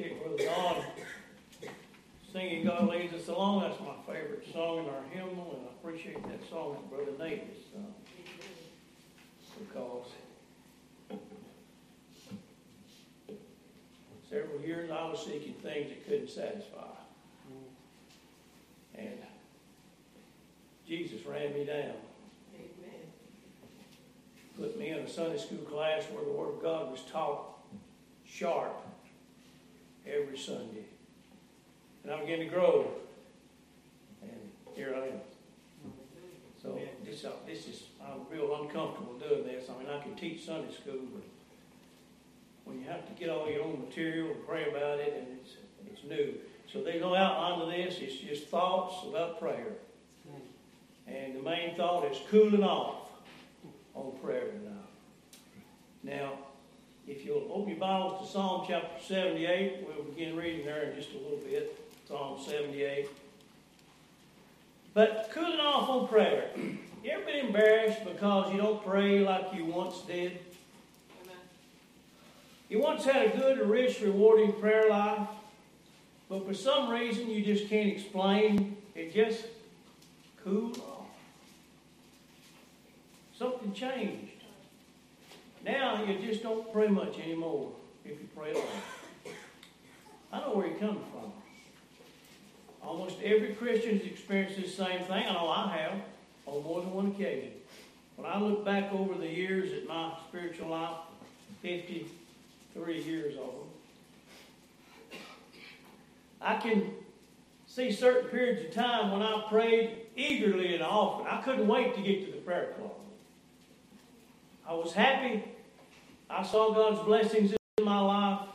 appreciate Brother Don singing God Leads Us Along. That's my favorite song in our hymnal, and I appreciate that song that Brother Nate has sung. Uh, because several years I was seeking things that couldn't satisfy. And Jesus ran me down. Put me in a Sunday school class where the Word of God was taught sharp every Sunday. And I began to grow. And here I am. So this, uh, this is, I'm real uncomfortable doing this. I mean, I can teach Sunday school, but when you have to get all your own material and pray about it, and it's, it's new. So there's no outline to this. It's just thoughts about prayer. And the main thought is cooling off on prayer tonight. Now, if you'll open your Bibles to Psalm chapter 78, we'll begin reading there in just a little bit. Psalm 78. But cooling off on prayer. You ever been embarrassed because you don't pray like you once did? You once had a good, rich, rewarding prayer life, but for some reason you just can't explain. It just cooled off. Something changed. Now you just don't pray much anymore if you pray at all. I know where you're coming from. Almost every Christian has experienced this same thing. I know I have on more than one occasion. When I look back over the years at my spiritual life, 53 years old, I can see certain periods of time when I prayed eagerly and often. I couldn't wait to get to the prayer closet. I was happy. I saw God's blessings in my life.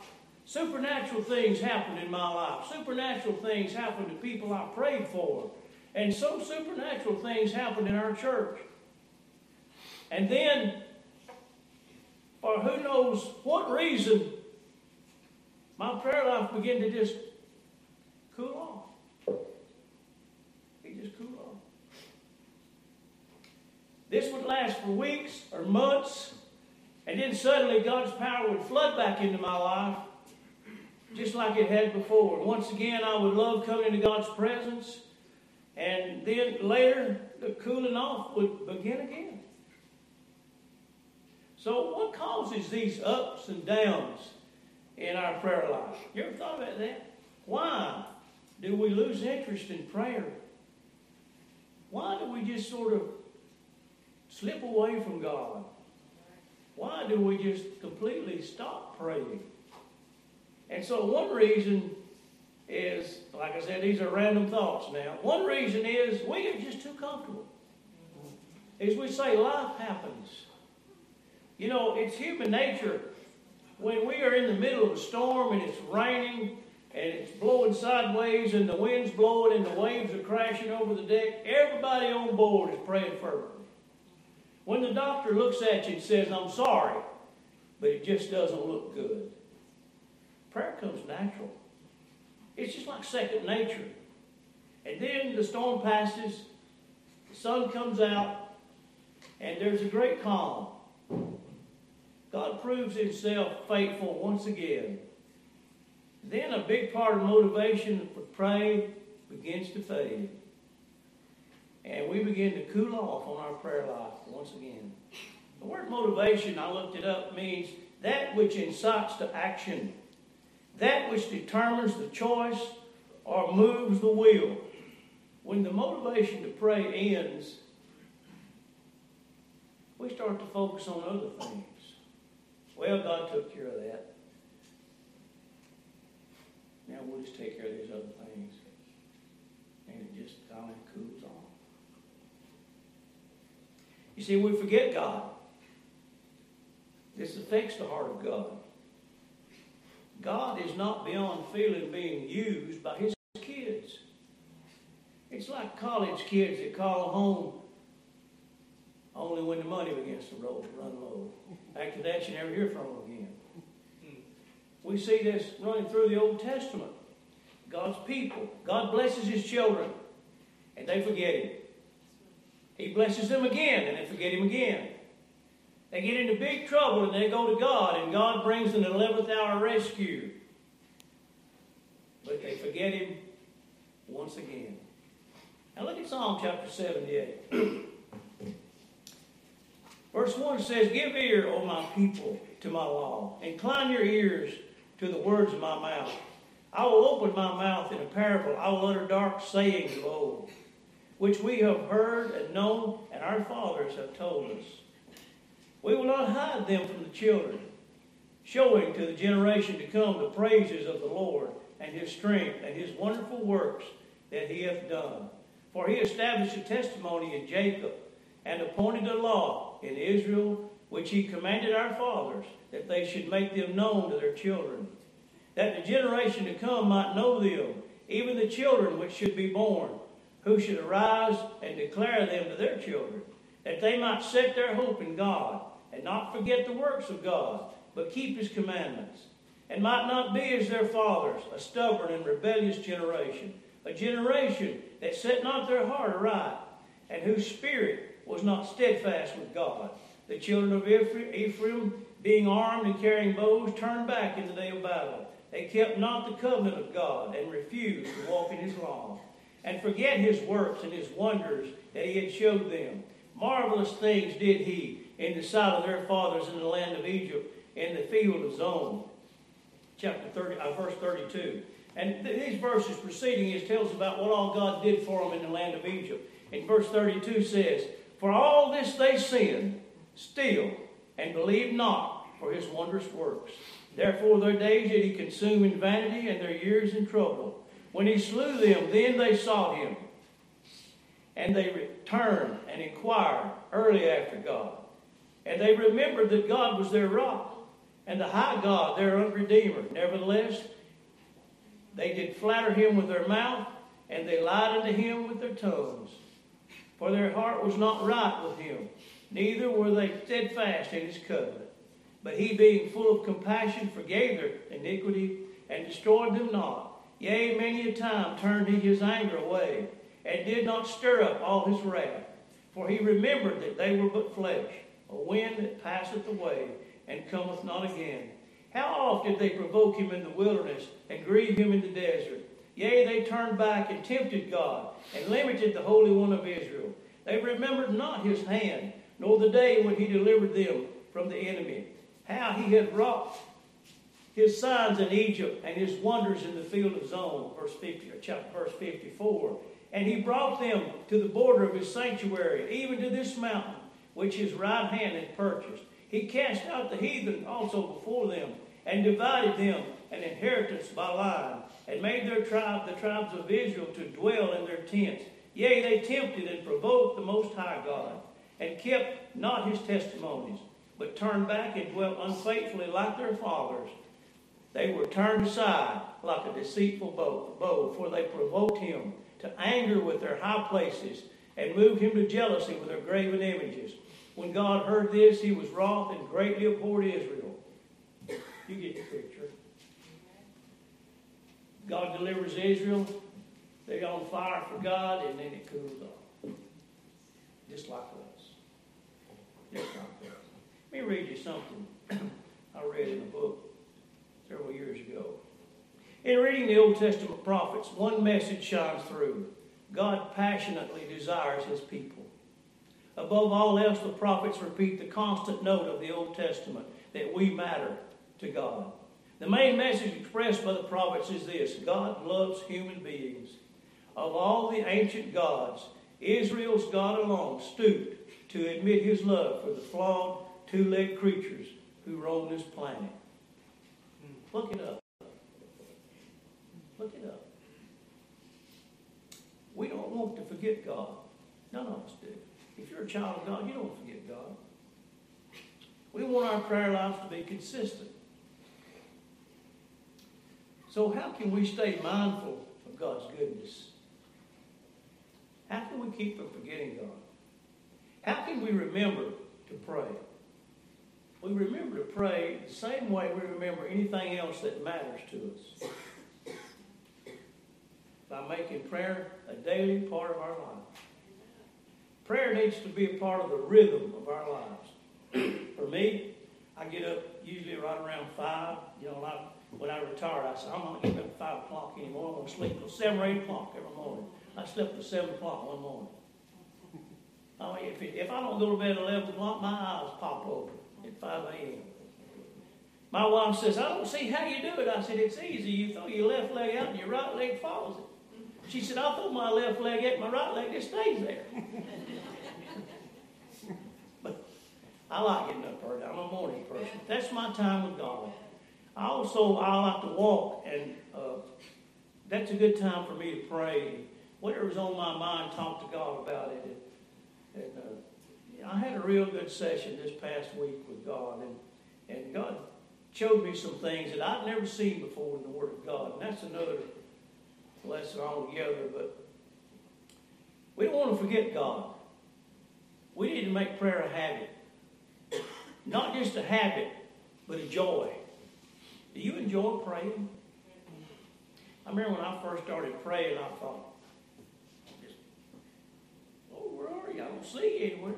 Supernatural things happened in my life. Supernatural things happened to people I prayed for. And some supernatural things happened in our church. And then, for who knows what reason, my prayer life began to just cool off. It just cooled off. This would last for weeks or months, and then suddenly God's power would flood back into my life, just like it had before. Once again, I would love coming into God's presence, and then later, the cooling off would begin again. So, what causes these ups and downs in our prayer life? You ever thought about that? Why do we lose interest in prayer? Why do we just sort of slip away from God? Why do we just completely stop praying? And so, one reason is, like I said, these are random thoughts now. One reason is we are just too comfortable. As we say, life happens. You know, it's human nature. When we are in the middle of a storm and it's raining and it's blowing sideways and the wind's blowing and the waves are crashing over the deck, everybody on board is praying fervently. When the doctor looks at you and says, I'm sorry, but it just doesn't look good, prayer comes natural. It's just like second nature. And then the storm passes, the sun comes out, and there's a great calm. God proves himself faithful once again. Then a big part of motivation for pray begins to fade. And we begin to cool off on our prayer life once again. The word motivation, I looked it up, means that which incites to action, that which determines the choice or moves the will. When the motivation to pray ends, we start to focus on other things. Well, God took care of that. Now we'll just take care of these other things. And it just kind of cools off. You see, we forget God. This affects the heart of God. God is not beyond feeling being used by his kids. It's like college kids that call home only when the money begins to roll, run low. After that, you never hear from them again. We see this running through the Old Testament. God's people. God blesses his children, and they forget him. He blesses them again, and they forget him again. They get into big trouble, and they go to God, and God brings an 11th hour rescue. but they forget him once again. Now look at Psalm chapter 78. Verse 1 says, Give ear, O my people, to my law. Incline your ears to the words of my mouth. I will open my mouth in a parable. I will utter dark sayings of old, which we have heard and known, and our fathers have told us. We will not hide them from the children, showing to the generation to come the praises of the Lord and his strength and his wonderful works that he hath done. For he established a testimony in Jacob and appointed a law in Israel, which he commanded our fathers, that they should make them known to their children that the generation to come might know them, even the children which should be born, who should arise and declare them to their children, that they might set their hope in God, and not forget the works of God, but keep his commandments, and might not be as their fathers, a stubborn and rebellious generation, a generation that set not their heart aright, and whose spirit was not steadfast with God. The children of Ephraim, being armed and carrying bows, turned back in the day of battle. They kept not the covenant of God and refused to walk in his law and forget his works and his wonders that he had showed them. Marvelous things did he in the sight of their fathers in the land of Egypt, in the field of Zoan. Chapter 30, uh, verse 32. And th- these verses preceding it tells about what all God did for them in the land of Egypt. And verse 32 says, For all this they sinned still, and believed not for his wondrous works. Therefore their days did he consume in vanity, and their years in trouble. When he slew them, then they sought him. And they returned and inquired early after God. And they remembered that God was their rock, and the high God their Redeemer. Nevertheless, they did flatter him with their mouth, and they lied unto him with their tongues. For their heart was not right with him, neither were they steadfast in his covenant. But he, being full of compassion, forgave their iniquity and destroyed them not. Yea, many a time turned he his anger away, and did not stir up all his wrath. For he remembered that they were but flesh, a wind that passeth away, and cometh not again. How oft did they provoke him in the wilderness, and grieve him in the desert? Yea, they turned back and tempted God, and limited the Holy One of Israel. They remembered not his hand, nor the day when he delivered them from the enemy how he had wrought his signs in Egypt and his wonders in the field of Zoan, verse 50, chapter verse 54. And he brought them to the border of his sanctuary, even to this mountain, which his right hand had purchased. He cast out the heathen also before them, and divided them an inheritance by line, and made their tribe, the tribes of Israel, to dwell in their tents. Yea, they tempted and provoked the Most High God, and kept not his testimonies but turned back and dwelt unfaithfully like their fathers. They were turned aside like a deceitful bow, for they provoked him to anger with their high places and moved him to jealousy with their graven images. When God heard this, he was wroth and greatly abhorred Israel. You get the picture. God delivers Israel. They're on fire for God, and then it cools off. Just like us. Just like us. Let me read you something I read in a book several years ago. In reading the Old Testament prophets, one message shines through. God passionately desires his people. Above all else, the prophets repeat the constant note of the Old Testament that we matter to God. The main message expressed by the prophets is this God loves human beings. Of all the ancient gods, Israel's God alone stooped to admit his love for the flawed two-legged creatures who roam this planet. Look it up. Look it up. We don't want to forget God. None of us do. If you're a child of God, you don't forget God. We want our prayer lives to be consistent. So, how can we stay mindful of God's goodness? How can we keep from forgetting God? How can we remember to pray? We remember to pray the same way we remember anything else that matters to us. By making prayer a daily part of our life. Prayer needs to be a part of the rhythm of our lives. For me, I get up usually right around 5. You know, when I retired, I said, I'm not getting up at 5 o'clock anymore. I'm going to sleep till 7 or 8 o'clock every morning. I slept till 7 o'clock one morning. I mean, if, it, if I don't go to bed at 11 o'clock, my eyes pop open at 5 a.m. My wife says, I don't see how you do it. I said, it's easy. You throw your left leg out and your right leg follows it. She said, I throw my left leg out, my right leg just stays there. but I like getting up early. I'm a morning person. That's my time with God. I also I like to walk, and uh, that's a good time for me to pray. Whatever's on my mind, talk to God about it. And, and uh, I had a real good session this past week with God, and, and God showed me some things that I'd never seen before in the Word of God. And that's another lesson altogether. But we don't want to forget God. We need to make prayer a habit. Not just a habit, but a joy. Do you enjoy praying? I remember when I first started praying, I thought, oh, where are you? I don't see you anywhere.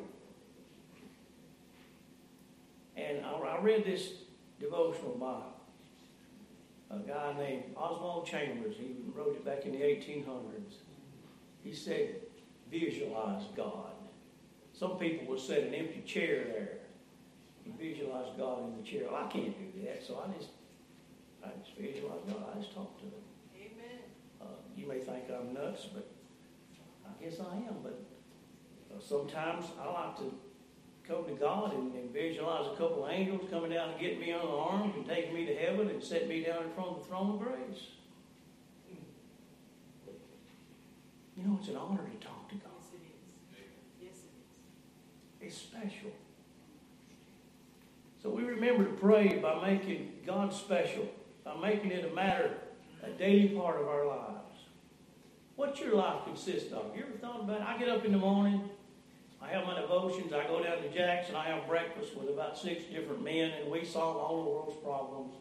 And I, I read this devotional by a guy named Oswald Chambers. He wrote it back in the 1800s. He said, visualize God. Some people would set an empty chair there and visualize God in the chair. Well, I can't do that, so I just I just visualize God. I just talk to Him. Amen. Uh, you may think I'm nuts, but I guess I am. But uh, sometimes I like to come to God and, and, visualize a couple of angels coming down and getting me on the arms and taking me to heaven and setting me down in front of the throne of grace. You know, it's an honor to talk to God. Yes, it is. Yes, it is. It's special. So we remember to pray by making God special by making it a matter, a daily part of our lives. What's your life consist of? You ever thought about it? I get up in the morning, I have my devotions, I go down to Jackson, I have breakfast with about six different men, and we solve all the world's problems.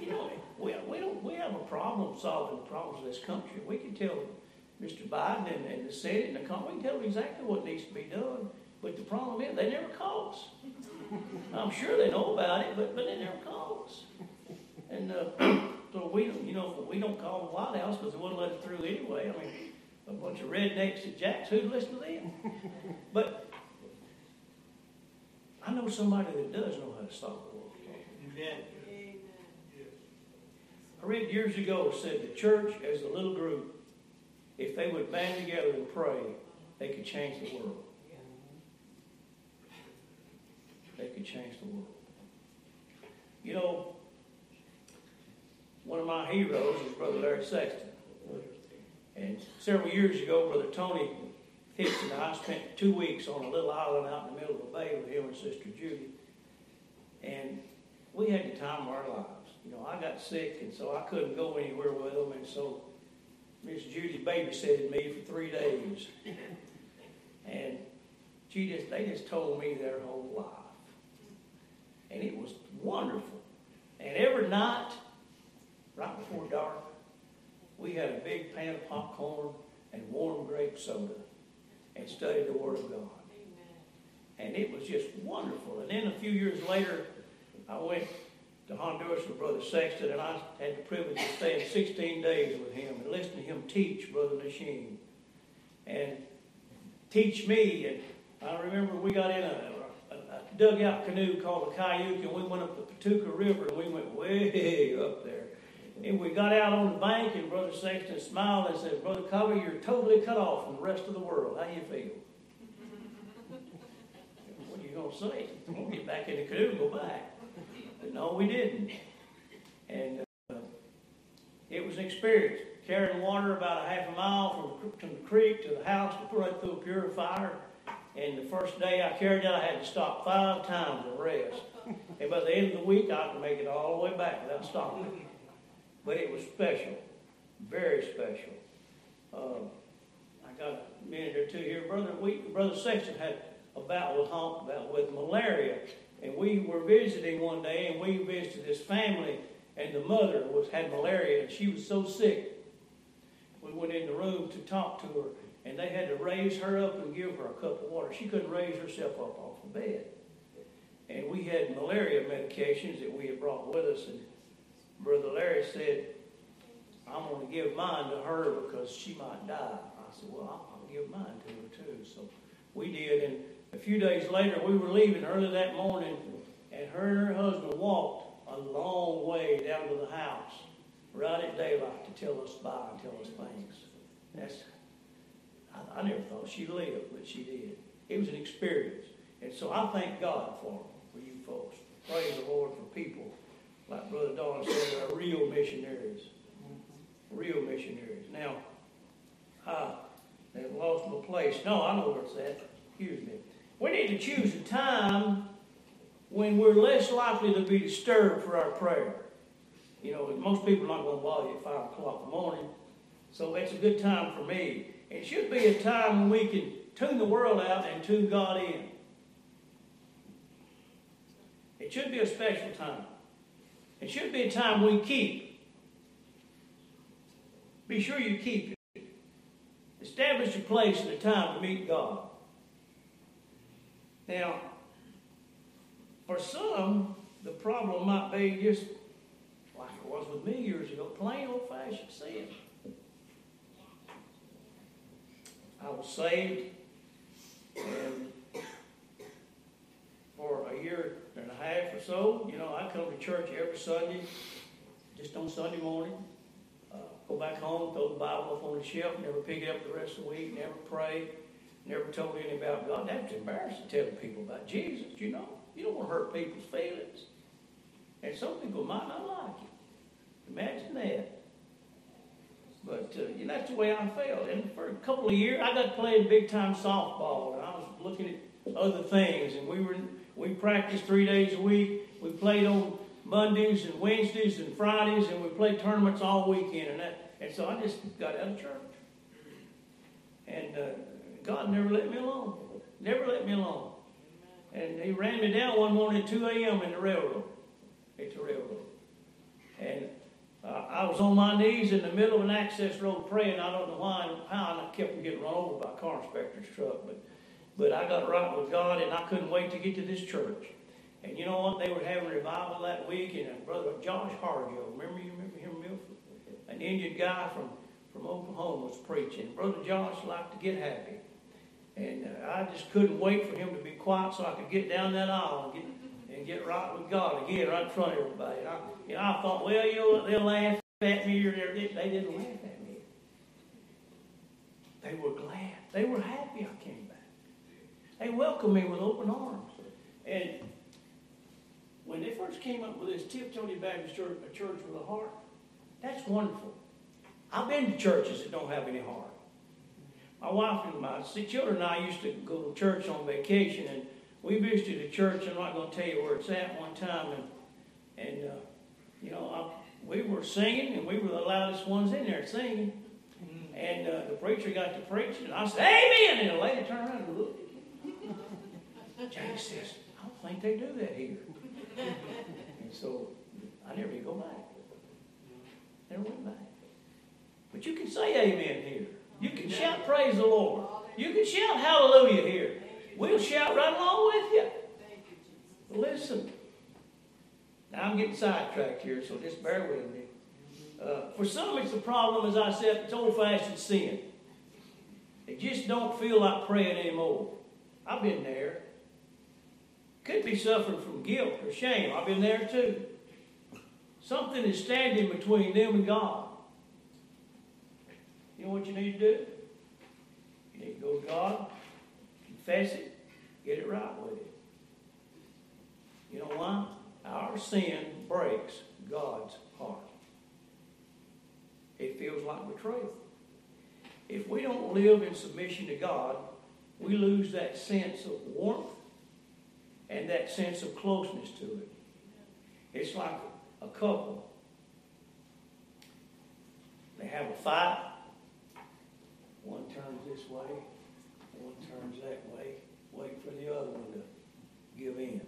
You know, we, we, don't, we have a problem solving the problems of this country. We can tell Mr. Biden and, and the Senate and the Congress, we can tell them exactly what needs to be done. But the problem is, they never call us. I'm sure they know about it, but, but they never call us. And uh, so we, you know, we don't call the White House because they wouldn't let it through anyway. I mean, a bunch of rednecks at Jack's who'd listen to them. But I know somebody that does know how to stop the world. Amen. I read years ago said the church as a little group, if they would band together and pray, they could change the world. They could change the world. You know, one of my heroes is Brother Larry Sexton. And several years ago, Brother Tony Hicks and I spent two weeks on a little island out in the middle of the bay with him and Sister Judy. And we had the time of our lives. You know, I got sick, and so I couldn't go anywhere with them. And so Miss Judy babysitted me for three days. And she just, they just told me their whole life. And it was wonderful. And every night, right before dark, we had a big pan of popcorn and warm grape soda and studied the Word of God. And it was just wonderful. And then a few years later, I went to Honduras with Brother Sexton, and I had the privilege of staying 16 days with him and listening to him teach Brother Lachine and teach me. And I remember we got in a, a, a dugout canoe called the Cayuke, and we went up the Patuca River, and we went way up there. And we got out on the bank, and Brother Sexton smiled and said, Brother Covey, you're totally cut off from the rest of the world. How you feel? what are you going to say? We'll get back in the canoe and go back. But no, we didn't. And uh, it was an experience. Carrying water about a half a mile from, the creek to the house to put it through a purifier. And the first day I carried it, I had to stop five times to rest. And by the end of the week, I could make it all the way back without stopping but it was special, very special. Uh, I got a minute or two here, brother. We, brother Sexton had a bout with with malaria, and we were visiting one day, and we visited this family, and the mother was had malaria, and she was so sick. We went in the room to talk to her, and they had to raise her up and give her a cup of water. She couldn't raise herself up off the bed. And we had malaria medications that we had brought with us, and Mary said, I'm going to give mine to her because she might die. I said, well, I'll, I'll give mine to her too. So we did. And a few days later, we were leaving early that morning, and her and her husband walked a long way down to the house, right at daylight, to tell us bye and tell us thanks. That's, I, I never thought she lived, but she did. It was an experience. And so I thank God for for you folks. Praise the Lord for people like Brother Don said, are real missionaries. Mm-hmm. Real missionaries. Now, I have lost my place. No, I know where it's at. Excuse me. We need to choose a time when we're less likely to be disturbed for our prayer. You know, most people are not going to bother you at 5 o'clock in the morning. So it's a good time for me. It should be a time when we can tune the world out and tune God in. It should be a special time. It should be a time we keep. Be sure you keep it. Establish a place and a time to meet God. Now, for some, the problem might be just like it was with me years ago, plain old fashioned sin. I was saved, and for a year half or so, you know, I come to church every Sunday, just on Sunday morning. Uh, go back home, throw the Bible up on the shelf, never pick it up the rest of the week, never pray, never told any about God. That's embarrassing telling people about Jesus, you know. You don't want to hurt people's feelings. And some people might not like it. Imagine that. But, uh, you know, that's the way I felt. And for a couple of years, I got playing big time softball, and I was looking at other things, and we were we practiced three days a week. We played on Mondays and Wednesdays and Fridays, and we played tournaments all weekend. And that, and so I just got out of church. And uh, God never let me alone. Never let me alone. And He ran me down one morning at 2 a.m. in the railroad. At the railroad. And uh, I was on my knees in the middle of an access road praying. I don't know why and how I kept getting run over by car inspector's truck, but but I got right with God, and I couldn't wait to get to this church. And you know what? They were having revival that week, and brother Josh Harjo, remember you remember him, Milford? An Indian guy from from Oklahoma was preaching. Brother Josh liked to get happy, and uh, I just couldn't wait for him to be quiet so I could get down that aisle and get and get right with God again, right in front of everybody. And I, you know, I thought, well, you know, they'll laugh at me, or they didn't laugh at me. They were glad. They were happy I came. They welcomed me with open arms. And when they first came up with this Tip Tony Baptist Church, a church with a heart, that's wonderful. I've been to churches that don't have any heart. My wife and my children and I used to go to church on vacation, and we visited a church. I'm not going to tell you where it's at one time, and and uh, you know I, we were singing, and we were the loudest ones in there singing. And uh, the preacher got to preaching, and I said, "Amen!" And the lady turned around and looked James says, I don't think they do that here. and so I never go back. Never went back. But you can say amen here. You can shout praise the Lord. You can shout hallelujah here. We'll shout right along with you. Listen. Now I'm getting sidetracked here, so just bear with me. Uh, for some, it's a problem, as I said, it's old fashioned sin. They just don't feel like praying anymore. I've been there. Could be suffering from guilt or shame. I've been there too. Something is standing between them and God. You know what you need to do? You need to go to God, confess it, get it right with it. You know why? Our sin breaks God's heart. It feels like betrayal. If we don't live in submission to God, we lose that sense of warmth and that sense of closeness to it. It's like a couple. They have a fight. One turns this way, one turns that way, wait for the other one to give in.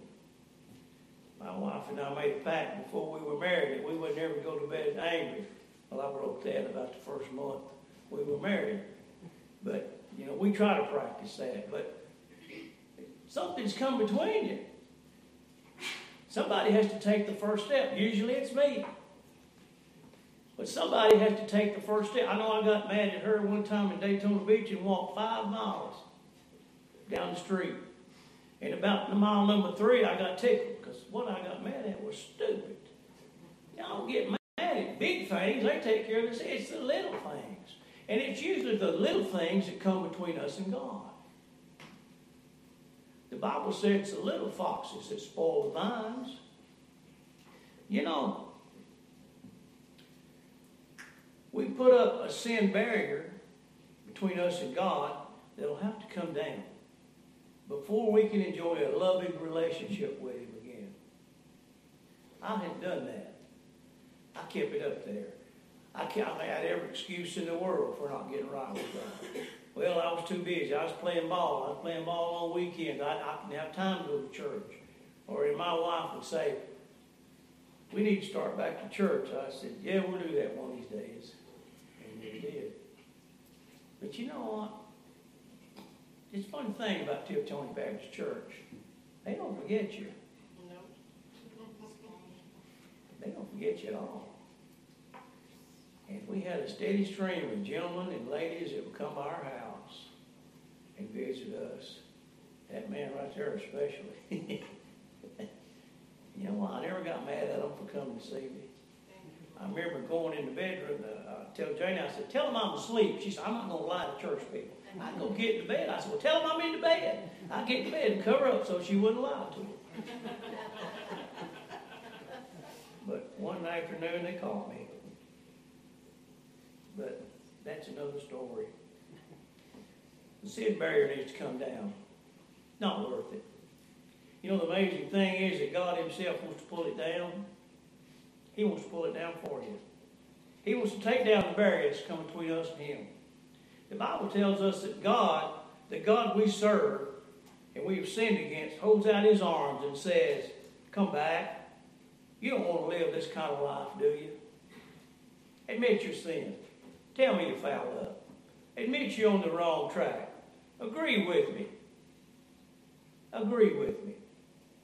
My wife and I made a pact before we were married that we would never go to bed angry. Well, I broke that about the first month we were married. But, you know, we try to practice that. But Something's come between you. Somebody has to take the first step. Usually it's me. But somebody has to take the first step. I know I got mad at her one time in Daytona Beach and walked five miles down the street. And about mile number three, I got tickled because what I got mad at was stupid. Y'all get mad at big things. They take care of this. It's the little things. And it's usually the little things that come between us and God. The Bible says the little foxes that spoil the vines. You know, we put up a sin barrier between us and God that'll have to come down before we can enjoy a loving relationship with Him again. I hadn't done that. I kept it up there. I, I had every excuse in the world for not getting right with God. Well, I was too busy. I was playing ball. I was playing ball on weekends. I, I didn't have time to go to church. Or my wife would say, we need to start back to church. I said, yeah, we'll do that one of these days. And we did. But you know what? It's a funny thing about Tony Baptist Church. They don't forget you. No. They don't forget you at all. And we had a steady stream of gentlemen and ladies that would come to our house and visit us. That man right there especially. you know? I never got mad at them for coming to see me. I remember going in the bedroom to uh, tell Jane, I said, tell them I'm asleep. She said, I'm not going to lie to church people. I go get in the bed. I said, well, tell them I'm in the bed. I get in the bed and cover up so she wouldn't lie to me. but one afternoon they called me. But that's another story. The sin barrier needs to come down. Not worth it. You know, the amazing thing is that God Himself wants to pull it down. He wants to pull it down for you. He wants to take down the barriers coming between us and Him. The Bible tells us that God, the God we serve and we've sinned against, holds out His arms and says, Come back. You don't want to live this kind of life, do you? Admit your sin. Tell me you fouled up. Admit you're on the wrong track. Agree with me. Agree with me.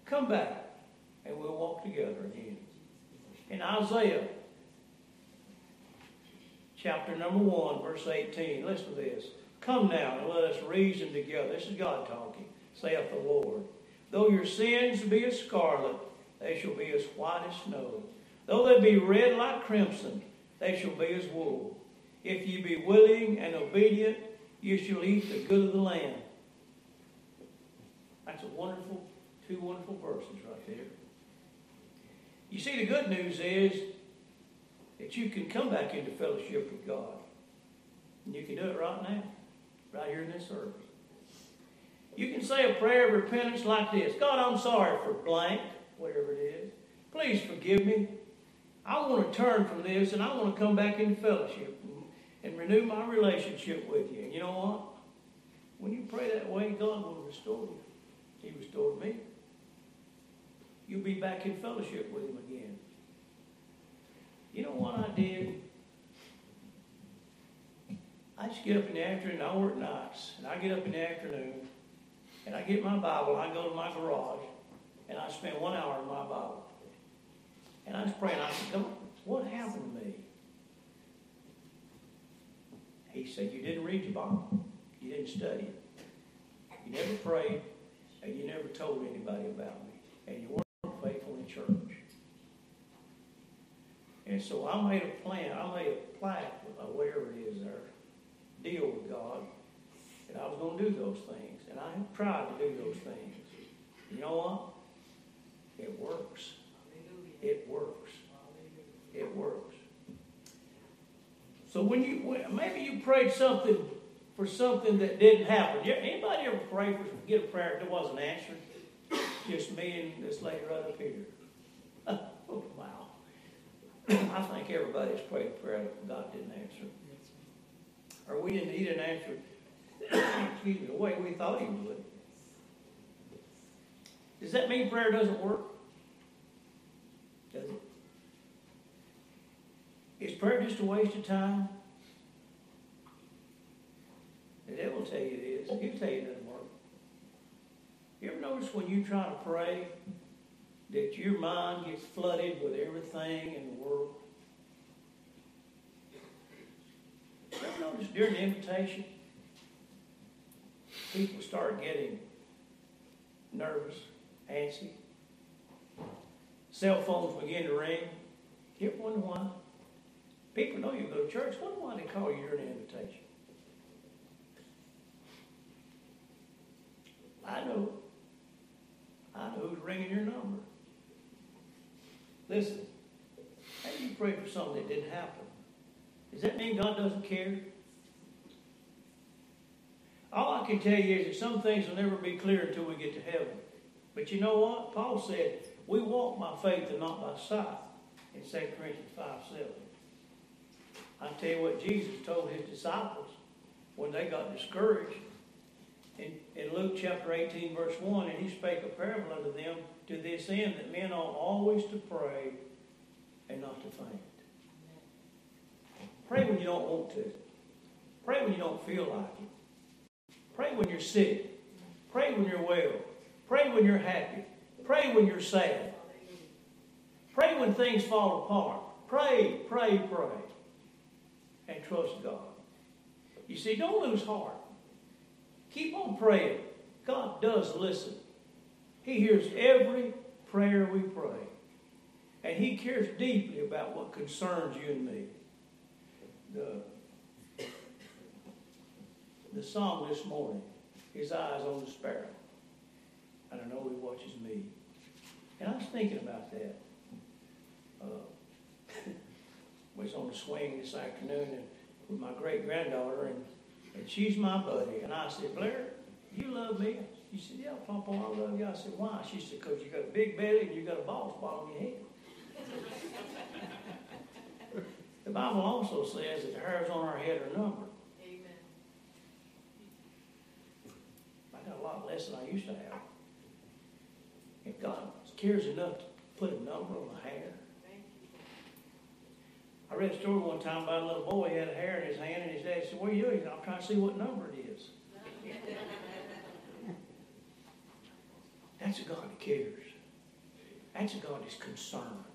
Come back and we'll walk together again. In Isaiah chapter number 1, verse 18, listen to this. Come now and let us reason together. This is God talking, saith the Lord. Though your sins be as scarlet, they shall be as white as snow. Though they be red like crimson, they shall be as wool. If you be willing and obedient, you shall eat the good of the land. That's a wonderful, two wonderful verses right there. You see, the good news is that you can come back into fellowship with God. And you can do it right now, right here in this service. You can say a prayer of repentance like this God, I'm sorry for blank, whatever it is. Please forgive me. I want to turn from this and I want to come back into fellowship and renew my relationship with you. And you know what? When you pray that way, God will restore you. He restored me. You'll be back in fellowship with Him again. You know what I did? I just get up in the afternoon, I work nights, and I get up in the afternoon, and I get my Bible, I go to my garage, and I spend one hour in my Bible. And I just pray, and I said, God, what happened to me? He said, You didn't read your Bible. You didn't study it. You never prayed, and you never told anybody about me. And you weren't faithful in church. And so I made a plan. I made a plaque, whatever it is there, deal with God. And I was going to do those things. And I tried to do those things. You know what? It works. It works. It works. So when you maybe you prayed something for something that didn't happen. Anybody ever pray for get a prayer that wasn't answered? Just me and this lady right up here. oh, wow. I think everybody's prayed a prayer that God didn't answer. Or we didn't he didn't answer excuse me, the way we thought he would. Does that mean prayer doesn't work? Does it? Is prayer just a waste of time? The devil will tell you it is. He'll tell you it doesn't work. You ever notice when you try to pray that your mind gets flooded with everything in the world? You ever notice during the invitation, people start getting nervous, antsy. Cell phones begin to ring. You ever wonder why? People know you go to church. Wonder why they call you the invitation. I know. I know who's ringing your number. Listen, how do you pray for something that didn't happen? Does that mean God doesn't care? All I can tell you is that some things will never be clear until we get to heaven. But you know what? Paul said, we walk by faith and not by sight in 2 Corinthians 5 7. I tell you what Jesus told his disciples when they got discouraged in, in Luke chapter 18, verse 1, and he spake a parable unto them to this end that men ought always to pray and not to faint. Pray when you don't want to. Pray when you don't feel like it. Pray when you're sick. Pray when you're well. Pray when you're happy. Pray when you're sad. Pray when things fall apart. Pray, pray, pray. And trust God. You see, don't lose heart. Keep on praying. God does listen. He hears every prayer we pray. And He cares deeply about what concerns you and me. The, the song this morning, His eyes on the sparrow. And I know He watches me. And I was thinking about that. Uh, was on the swing this afternoon and with my great granddaughter, and, and she's my buddy. And I said, Blair, you love me? She said, Yeah, Papa, I love you. I said, Why? She said, Because you got a big belly and you got a bald spot on your head. the Bible also says that the hairs on our head are numbered. Amen. I got a lot less than I used to have. And God cares enough to put a number on my hair. I read a story one time about a little boy. He had a hair in his hand, and his dad said, What are you doing? I'm trying to see what number it is. That's a God that cares. That's a God that's concerned.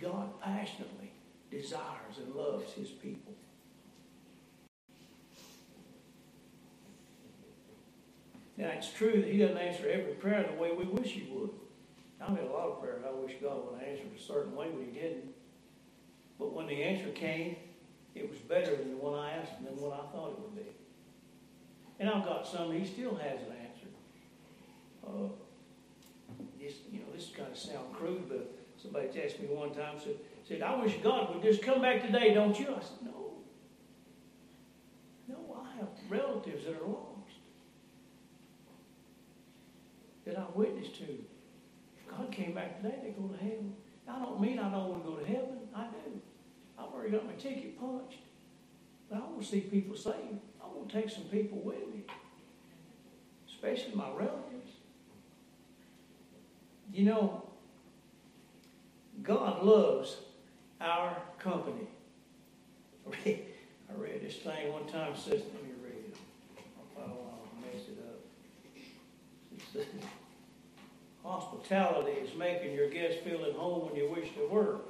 God passionately desires and loves his people. Now, it's true that he doesn't answer every prayer the way we wish he would. I made a lot of prayers I wish God would answer it a certain way, but He didn't. But when the answer came, it was better than the one I asked and than what I thought it would be. And I've got some He still hasn't answered. Uh, this, you know, this is kind of sound crude, but somebody asked me one time, said, said, I wish God would just come back today, don't you? I said, no. No, I have relatives that are lost that I witnessed to. Came back today, they go to heaven. I don't mean I don't want to go to heaven. I do. I've already got my ticket punched. But I want to see people saved. I want to take some people with me, especially my relatives. You know, God loves our company. I read this thing one time, says, let me read it. I don't want to mess it up. Hospitality is making your guests feel at home when you wish they were.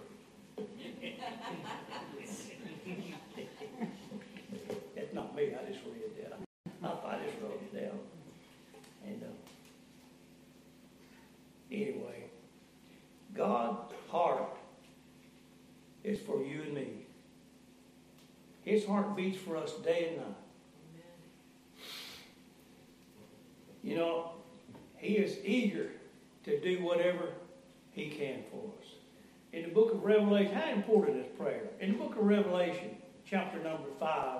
That's not me, I just read that. I, I just wrote it down. And uh, anyway, God's heart is for you and me. His heart beats for us day and night. You know, He is eager to do whatever He can for us. In the book of Revelation, how important is prayer? In the book of Revelation, chapter number 5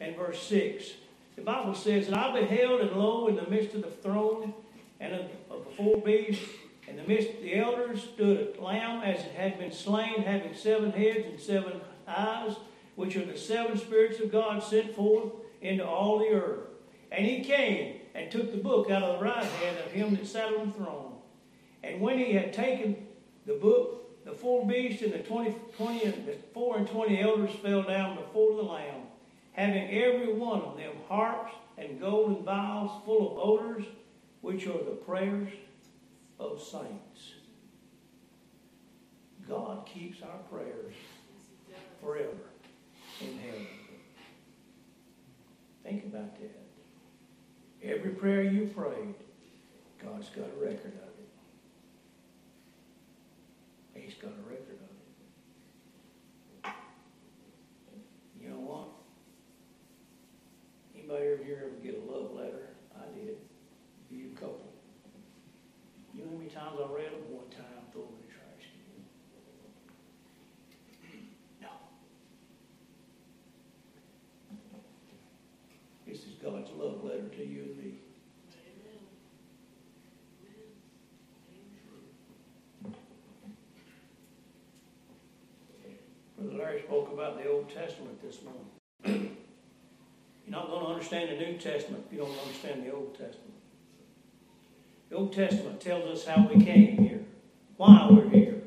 and verse 6, the Bible says, And I beheld, and lo, in the midst of the throne and of, the four beasts, in the midst of the elders stood a lamb as it had been slain, having seven heads and seven eyes, which are the seven spirits of God sent forth into all the earth. And he came and took the book out of the right hand of him that sat on the throne. And when he had taken the book, the four beasts and the 20, 20 and the four and twenty elders fell down before the Lamb, having every one of them harps and golden vials full of odors, which are the prayers of saints. God keeps our prayers forever. in heaven. Think about that. Every prayer you prayed, God's got a record of it. He's got a record of it. You know what? Anybody ever here ever get a love letter? I did. You couple. You know how many times I read them? One time, throw them in the trash can. No. This is God's love letter to you and me. Brother Larry spoke about the Old Testament this morning. You're not going to understand the New Testament if you don't understand the Old Testament. The Old Testament tells us how we came here, why we're here.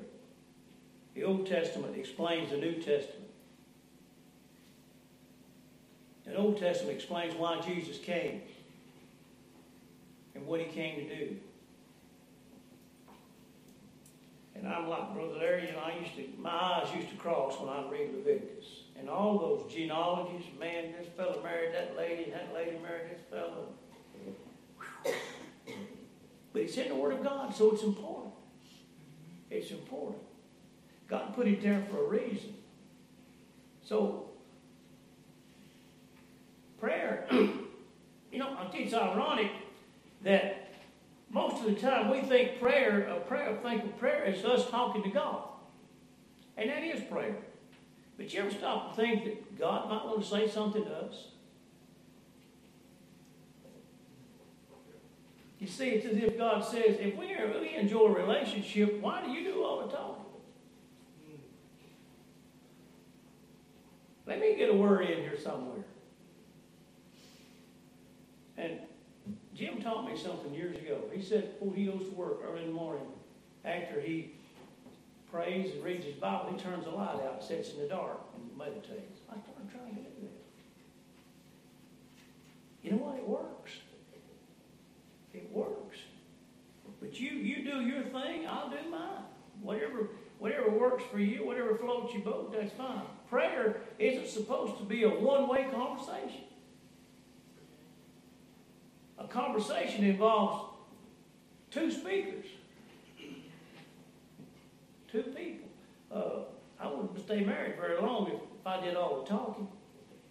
The Old Testament explains the New Testament. The Old Testament explains why Jesus came and what he came to do. And I'm like Brother Larry, you know, I used to, my eyes used to cross when I read Leviticus. And all those genealogies, man, this fellow married that lady, and that lady married this fellow. But it's in the Word of God, so it's important. It's important. God put it there for a reason. So, prayer, you know, I think it's ironic that most of the time we think prayer, a prayer, think of prayer as us talking to God. And that is prayer. But you ever stop and think that God might want to say something to us? You see, it's as if God says, if we really enjoy a relationship, why do you do all the talking? Let me get a word in here somewhere. And Jim taught me something years ago. He said before he goes to work early in the morning, after he prays and reads his Bible, he turns the light out, sits in the dark, and meditates. I started trying to do that. You know what? It works. It works. But you you do your thing, I'll do mine. Whatever whatever works for you, whatever floats your boat, that's fine. Prayer isn't supposed to be a one-way conversation. A conversation involves two speakers, two people. Uh, I wouldn't stay married very long if, I did all the talking.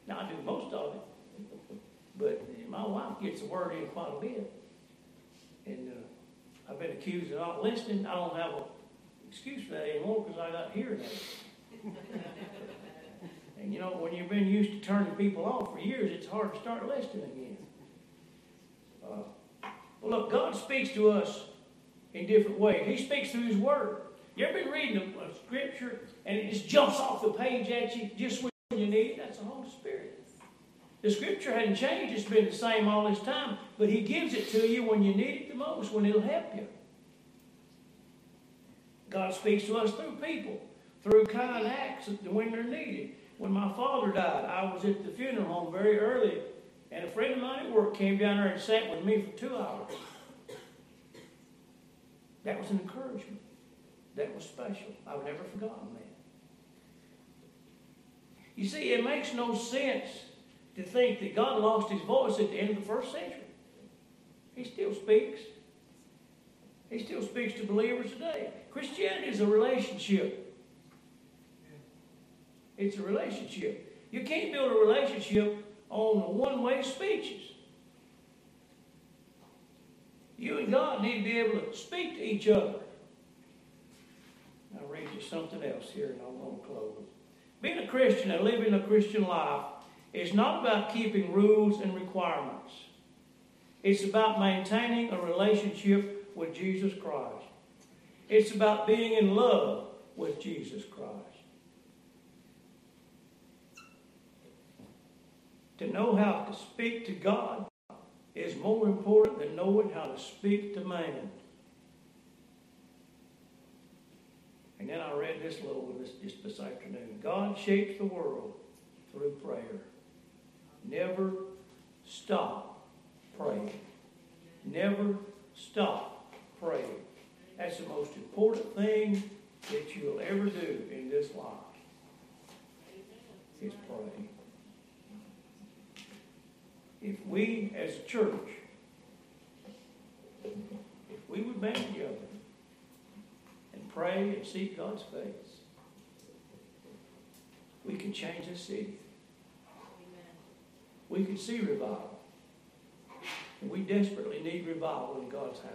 Now I do most of it, but my wife gets the word in quite a bit. And uh, I've been accused of not listening. I don't have an excuse for that anymore because I got hearing aids. and you know, when you've been used to turning people off for years, it's hard to start listening again. Well, look, God speaks to us in different ways. He speaks through His Word. You ever been reading a, a scripture and it just jumps off the page at you just when you need it? That's the Holy Spirit. The scripture hadn't changed, it's been the same all this time, but He gives it to you when you need it the most, when it'll help you. God speaks to us through people, through kind acts when they're needed. When my father died, I was at the funeral home very early, and a friend of mine at work came down there and sat with me for two hours. That was an encouragement. That was special. I've never forgotten that. You see, it makes no sense to think that God lost his voice at the end of the first century. He still speaks. He still speaks to believers today. Christianity is a relationship. It's a relationship. You can't build a relationship on one way speeches. You and God need to be able to speak to each other. I'll read you something else here and I'm going to close. Being a Christian and living a Christian life is not about keeping rules and requirements. It's about maintaining a relationship with Jesus Christ. It's about being in love with Jesus Christ. To know how to speak to God is more important than knowing how to speak to man. And then I read this little one this, just this afternoon. God shapes the world through prayer. Never stop praying. Never stop praying. That's the most important thing that you'll ever do in this life. is pray. If we as a church, if we would band together and pray and seek God's face, we could change this city. We could see revival. And we desperately need revival in God's house.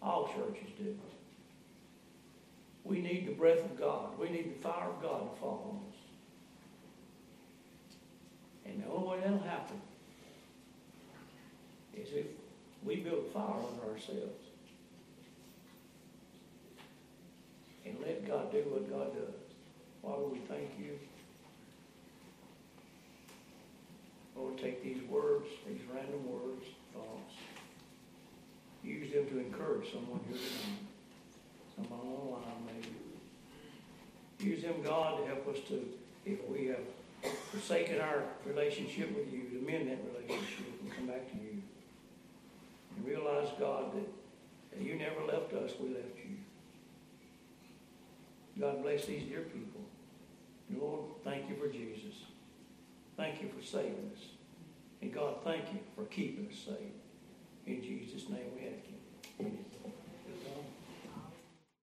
All churches do. We need the breath of God. We need the fire of God to fall on us. And the only way that'll happen we build a fire under ourselves. And let God do what God does. Father, we thank you. Lord, take these words, these random words, thoughts. Use them to encourage someone here tonight. Someone on the maybe. Use them, God, to help us to, if we have forsaken our relationship with you, to mend that relationship and come back to you. And realize, God, that, you never left us, we left you. God bless these dear people. Lord, thank you for Jesus. Thank you for saving us. And God, thank you for keeping us safe. In Jesus' name we ask you. Amen.